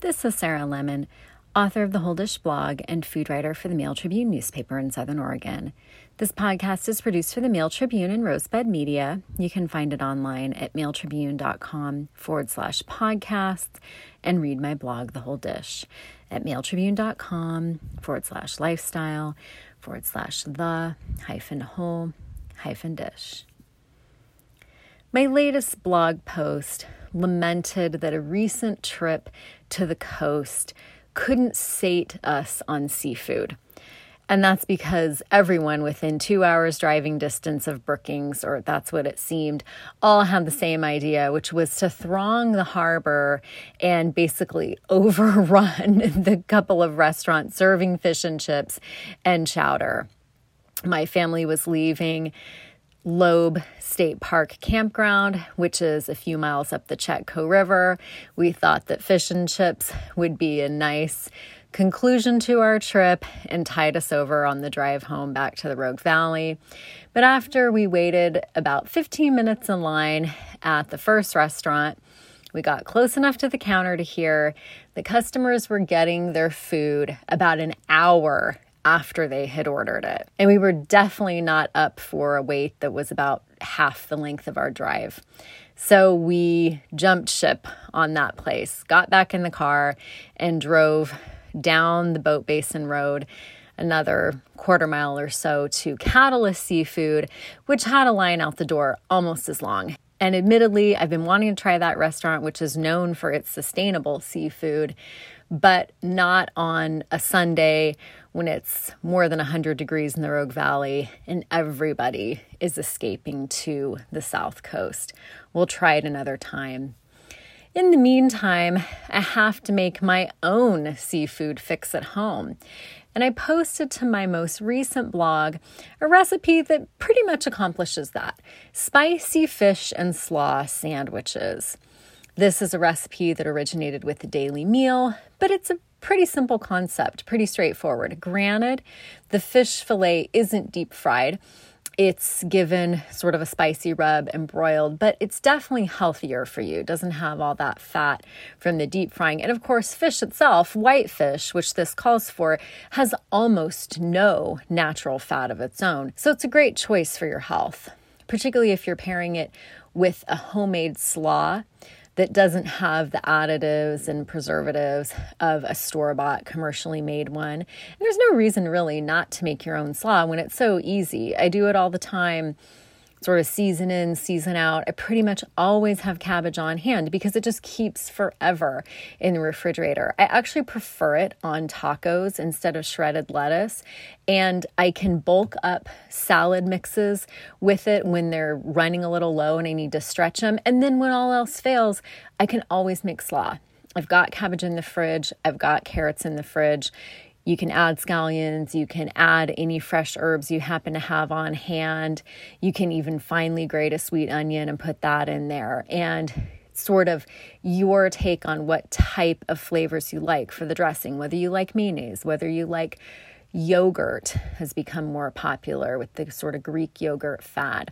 This is Sarah Lemon, author of the Whole Dish blog and food writer for the Mail Tribune newspaper in Southern Oregon. This podcast is produced for the Mail Tribune and Rosebud Media. You can find it online at mailtribune.com forward slash podcasts and read my blog, The Whole Dish, at mailtribune.com forward slash lifestyle forward slash the hyphen whole hyphen dish. My latest blog post lamented that a recent trip to the coast couldn't sate us on seafood. And that's because everyone within two hours driving distance of Brookings, or that's what it seemed, all had the same idea, which was to throng the harbor and basically overrun the couple of restaurants serving fish and chips and chowder. My family was leaving Loeb State Park Campground, which is a few miles up the Chetco River. We thought that fish and chips would be a nice conclusion to our trip and tide us over on the drive home back to the Rogue Valley. But after we waited about 15 minutes in line at the first restaurant, we got close enough to the counter to hear the customers were getting their food about an hour after they had ordered it. And we were definitely not up for a wait that was about half the length of our drive. So we jumped ship on that place, got back in the car, and drove down the Boat Basin Road another quarter mile or so to Catalyst Seafood, which had a line out the door almost as long. And admittedly, I've been wanting to try that restaurant, which is known for its sustainable seafood, but not on a Sunday when it's more than 100 degrees in the Rogue Valley and everybody is escaping to the South Coast. We'll try it another time. In the meantime, I have to make my own seafood fix at home. And I posted to my most recent blog a recipe that pretty much accomplishes that spicy fish and slaw sandwiches. This is a recipe that originated with the Daily Meal, but it's a pretty simple concept, pretty straightforward. Granted, the fish fillet isn't deep fried. It's given sort of a spicy rub and broiled, but it's definitely healthier for you. It doesn't have all that fat from the deep frying. And of course, fish itself, white fish, which this calls for, has almost no natural fat of its own. So it's a great choice for your health, particularly if you're pairing it with a homemade slaw that doesn't have the additives and preservatives of a store bought commercially made one. And there's no reason really not to make your own slaw when it's so easy. I do it all the time sort of season in, season out, I pretty much always have cabbage on hand because it just keeps forever in the refrigerator. I actually prefer it on tacos instead of shredded lettuce, and I can bulk up salad mixes with it when they're running a little low and I need to stretch them. And then when all else fails, I can always make slaw. I've got cabbage in the fridge, I've got carrots in the fridge. You can add scallions, you can add any fresh herbs you happen to have on hand. You can even finely grate a sweet onion and put that in there. And sort of your take on what type of flavors you like for the dressing, whether you like mayonnaise, whether you like yogurt has become more popular with the sort of Greek yogurt fad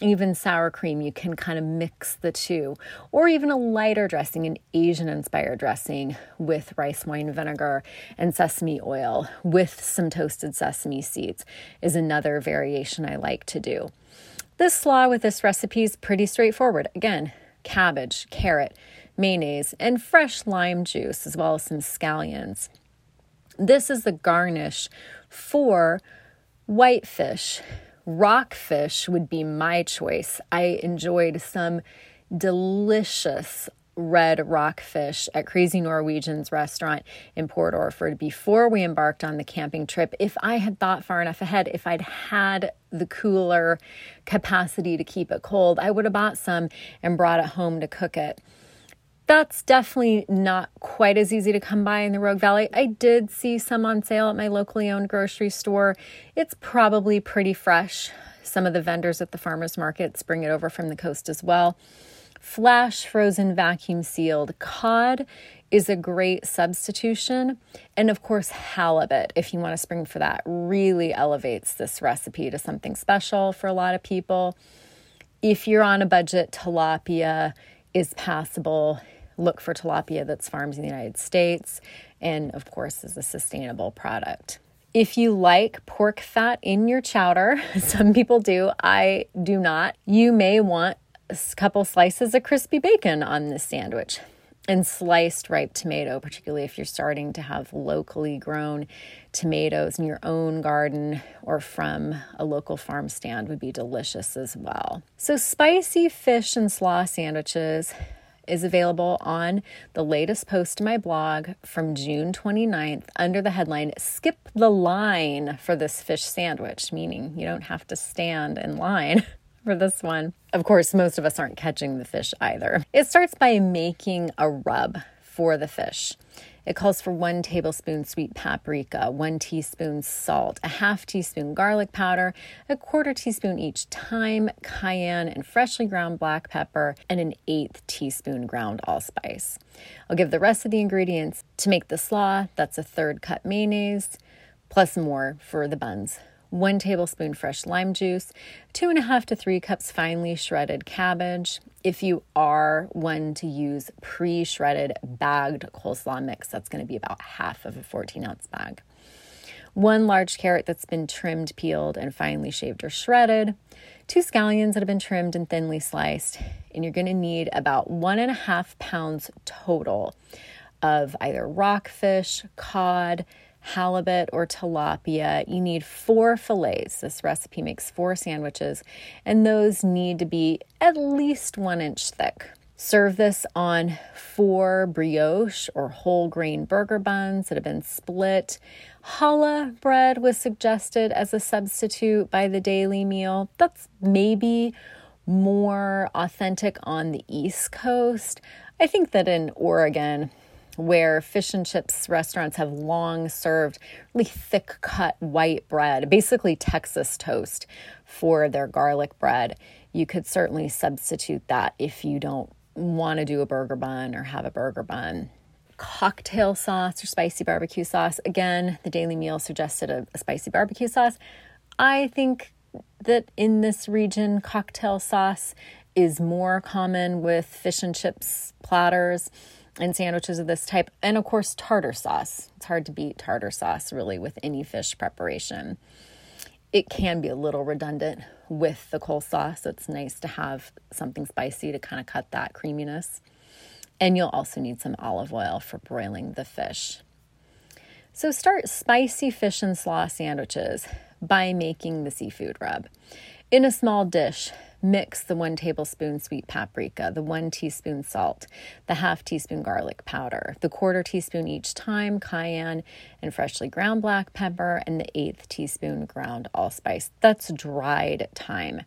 even sour cream, you can kind of mix the two. Or even a lighter dressing, an Asian inspired dressing with rice wine vinegar and sesame oil with some toasted sesame seeds is another variation I like to do. This slaw with this recipe is pretty straightforward. Again, cabbage, carrot, mayonnaise, and fresh lime juice, as well as some scallions. This is the garnish for whitefish Rockfish would be my choice. I enjoyed some delicious red rockfish at Crazy Norwegian's restaurant in Port Orford before we embarked on the camping trip. If I had thought far enough ahead, if I'd had the cooler capacity to keep it cold, I would have bought some and brought it home to cook it that's definitely not quite as easy to come by in the Rogue Valley. I did see some on sale at my locally owned grocery store. It's probably pretty fresh. Some of the vendors at the farmers markets bring it over from the coast as well. Flash frozen vacuum sealed cod is a great substitution. And of course, halibut, if you want to spring for that, really elevates this recipe to something special for a lot of people. If you're on a budget, tilapia is passable Look for tilapia that's farmed in the United States and, of course, is a sustainable product. If you like pork fat in your chowder, some people do, I do not, you may want a couple slices of crispy bacon on this sandwich and sliced ripe tomato, particularly if you're starting to have locally grown tomatoes in your own garden or from a local farm stand, would be delicious as well. So, spicy fish and slaw sandwiches is available on the latest post in my blog from June 29th under the headline Skip the Line for this fish sandwich, meaning you don't have to stand in line for this one. Of course, most of us aren't catching the fish either. It starts by making a rub for the fish. It calls for one tablespoon sweet paprika, one teaspoon salt, a half teaspoon garlic powder, a quarter teaspoon each thyme, cayenne, and freshly ground black pepper, and an eighth teaspoon ground allspice. I'll give the rest of the ingredients to make the slaw. That's a third cup mayonnaise, plus more for the buns one tablespoon fresh lime juice, two and a half to three cups finely shredded cabbage. If you are one to use pre shredded bagged coleslaw mix, that's going to be about half of a 14 ounce bag. One large carrot that's been trimmed, peeled, and finely shaved or shredded. Two scallions that have been trimmed and thinly sliced. And you're going to need about one and a half pounds total of either rockfish, cod, halibut, or tilapia, you need four fillets. This recipe makes four sandwiches, and those need to be at least one inch thick. Serve this on four brioche or whole grain burger buns that have been split. Challah bread was suggested as a substitute by the daily meal. That's maybe more authentic on the East Coast. I think that in Oregon, where fish and chips restaurants have long served really thick cut white bread, basically Texas toast for their garlic bread. You could certainly substitute that if you don't want to do a burger bun or have a burger bun. Cocktail sauce or spicy barbecue sauce. Again, the daily meal suggested a, a spicy barbecue sauce. I think that in this region, cocktail sauce is more common with fish and chips platters and sandwiches of this type. And of course, tartar sauce. It's hard to beat tartar sauce really with any fish preparation. It can be a little redundant with the coleslaw, so it's nice to have something spicy to kind of cut that creaminess. And you'll also need some olive oil for broiling the fish. So, start spicy fish and slaw sandwiches by making the seafood rub. In a small dish, Mix the one tablespoon sweet paprika, the one teaspoon salt, the half teaspoon garlic powder, the quarter teaspoon each thyme cayenne, and freshly ground black pepper, and the eighth teaspoon ground allspice. That's dried thyme.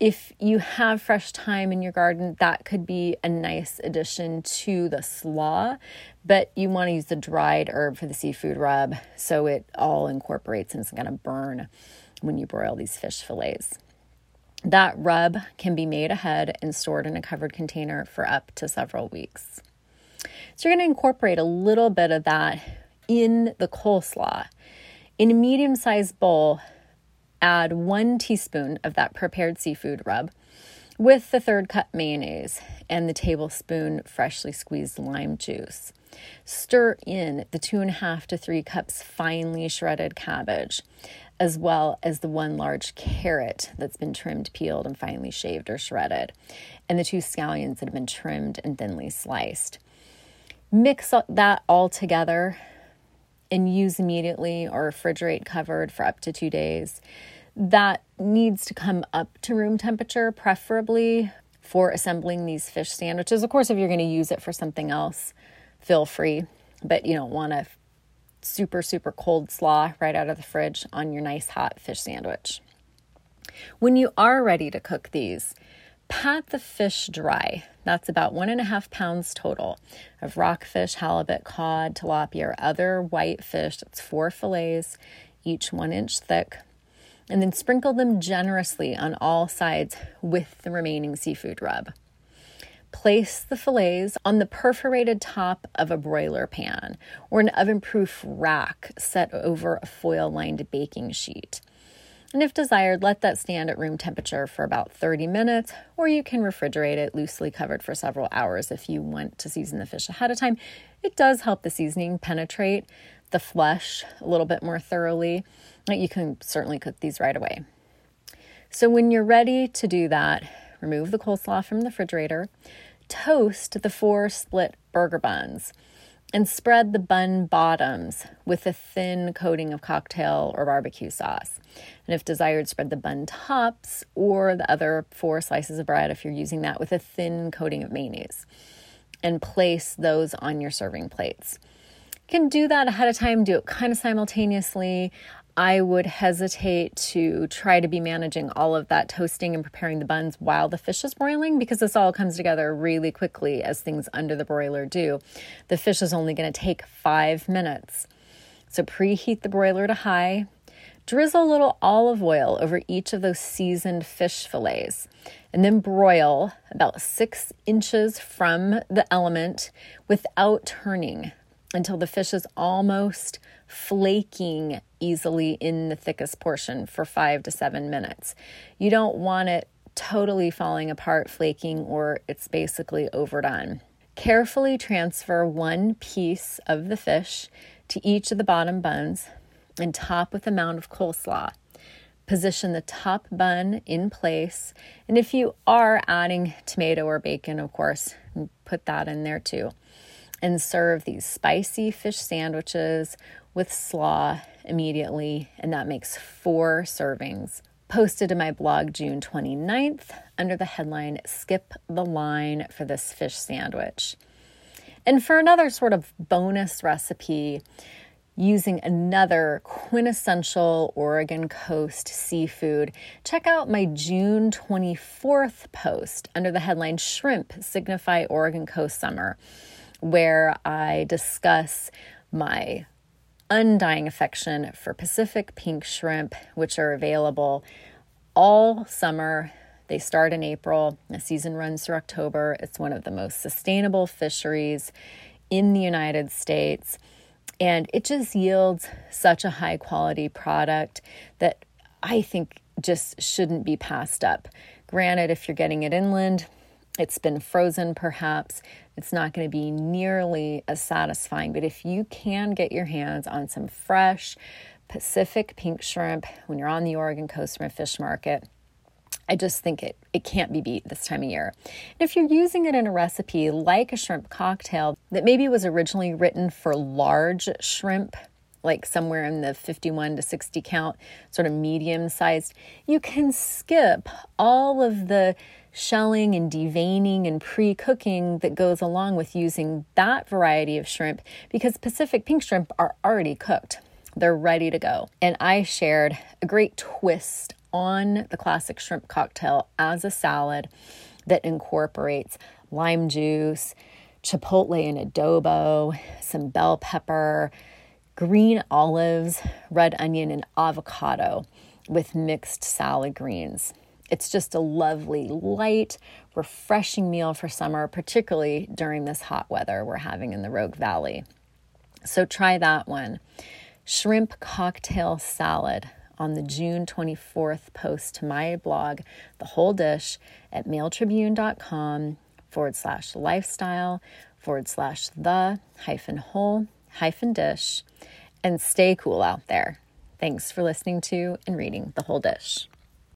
If you have fresh thyme in your garden, that could be a nice addition to the slaw, but you want to use the dried herb for the seafood rub so it all incorporates and it's going to burn when you broil these fish fillets. That rub can be made ahead and stored in a covered container for up to several weeks. So you're going to incorporate a little bit of that in the coleslaw. In a medium sized bowl, add one teaspoon of that prepared seafood rub with the third cup mayonnaise and the tablespoon freshly squeezed lime juice. Stir in the two and a half to three cups finely shredded cabbage as well as the one large carrot that's been trimmed, peeled, and finely shaved or shredded, and the two scallions that have been trimmed and thinly sliced. Mix that all together and use immediately or refrigerate covered for up to two days. That needs to come up to room temperature, preferably for assembling these fish sandwiches. Of course, if you're going to use it for something else, feel free, but you don't want a super, super cold slaw right out of the fridge on your nice hot fish sandwich. When you are ready to cook these, pat the fish dry. That's about one and a half pounds total of rockfish, halibut, cod, tilapia, or other white fish. That's four fillets, each one inch thick. And then sprinkle them generously on all sides with the remaining seafood rub. Place the fillets on the perforated top of a broiler pan or an oven proof rack set over a foil lined baking sheet. And if desired, let that stand at room temperature for about 30 minutes, or you can refrigerate it loosely covered for several hours if you want to season the fish ahead of time. It does help the seasoning penetrate the flesh a little bit more thoroughly. You can certainly cook these right away. So when you're ready to do that, remove the coleslaw from the refrigerator, toast the four split burger buns and spread the bun bottoms with a thin coating of cocktail or barbecue sauce. And if desired, spread the bun tops or the other four slices of bread if you're using that with a thin coating of mayonnaise. And place those on your serving plates. You can do that ahead of time, do it kind of simultaneously. I would hesitate to try to be managing all of that toasting and preparing the buns while the fish is broiling because this all comes together really quickly as things under the broiler do. The fish is only going to take five minutes. So preheat the broiler to high. Drizzle a little olive oil over each of those seasoned fish fillets and then broil about six inches from the element without turning until the fish is almost flaking easily in the thickest portion for five to seven minutes. You don't want it totally falling apart, flaking, or it's basically overdone. Carefully transfer one piece of the fish to each of the bottom buns and top with a mound of coleslaw. Position the top bun in place, and if you are adding tomato or bacon, of course, put that in there too and serve these spicy fish sandwiches with slaw immediately, and that makes four servings. Posted to my blog June 29th under the headline Skip the Line for this fish sandwich. And for another sort of bonus recipe, using another quintessential Oregon coast seafood, check out my June 24th post under the headline Shrimp Signify Oregon Coast Summer where I discuss my undying affection for Pacific pink shrimp, which are available all summer. They start in April, the season runs through October. It's one of the most sustainable fisheries in the United States. And it just yields such a high quality product that I think just shouldn't be passed up. Granted, if you're getting it inland, it's been frozen perhaps, it's not going to be nearly as satisfying. But if you can get your hands on some fresh Pacific pink shrimp when you're on the Oregon coast from a fish market, I just think it, it can't be beat this time of year. And if you're using it in a recipe like a shrimp cocktail that maybe was originally written for large shrimp, like somewhere in the 51 to 60 count, sort of medium sized, you can skip all of the shelling and deveining and pre cooking that goes along with using that variety of shrimp because Pacific pink shrimp are already cooked. They're ready to go. And I shared a great twist on the classic shrimp cocktail as a salad that incorporates lime juice, chipotle and adobo, some bell pepper, green olives, red onion, and avocado with mixed salad greens. It's just a lovely, light, refreshing meal for summer, particularly during this hot weather we're having in the Rogue Valley. So try that one. Shrimp cocktail salad on the June 24th post to my blog, The Whole Dish, at mailtribune.com forward slash lifestyle forward slash the hyphen whole hyphen dish. And stay cool out there. Thanks for listening to and reading The Whole Dish.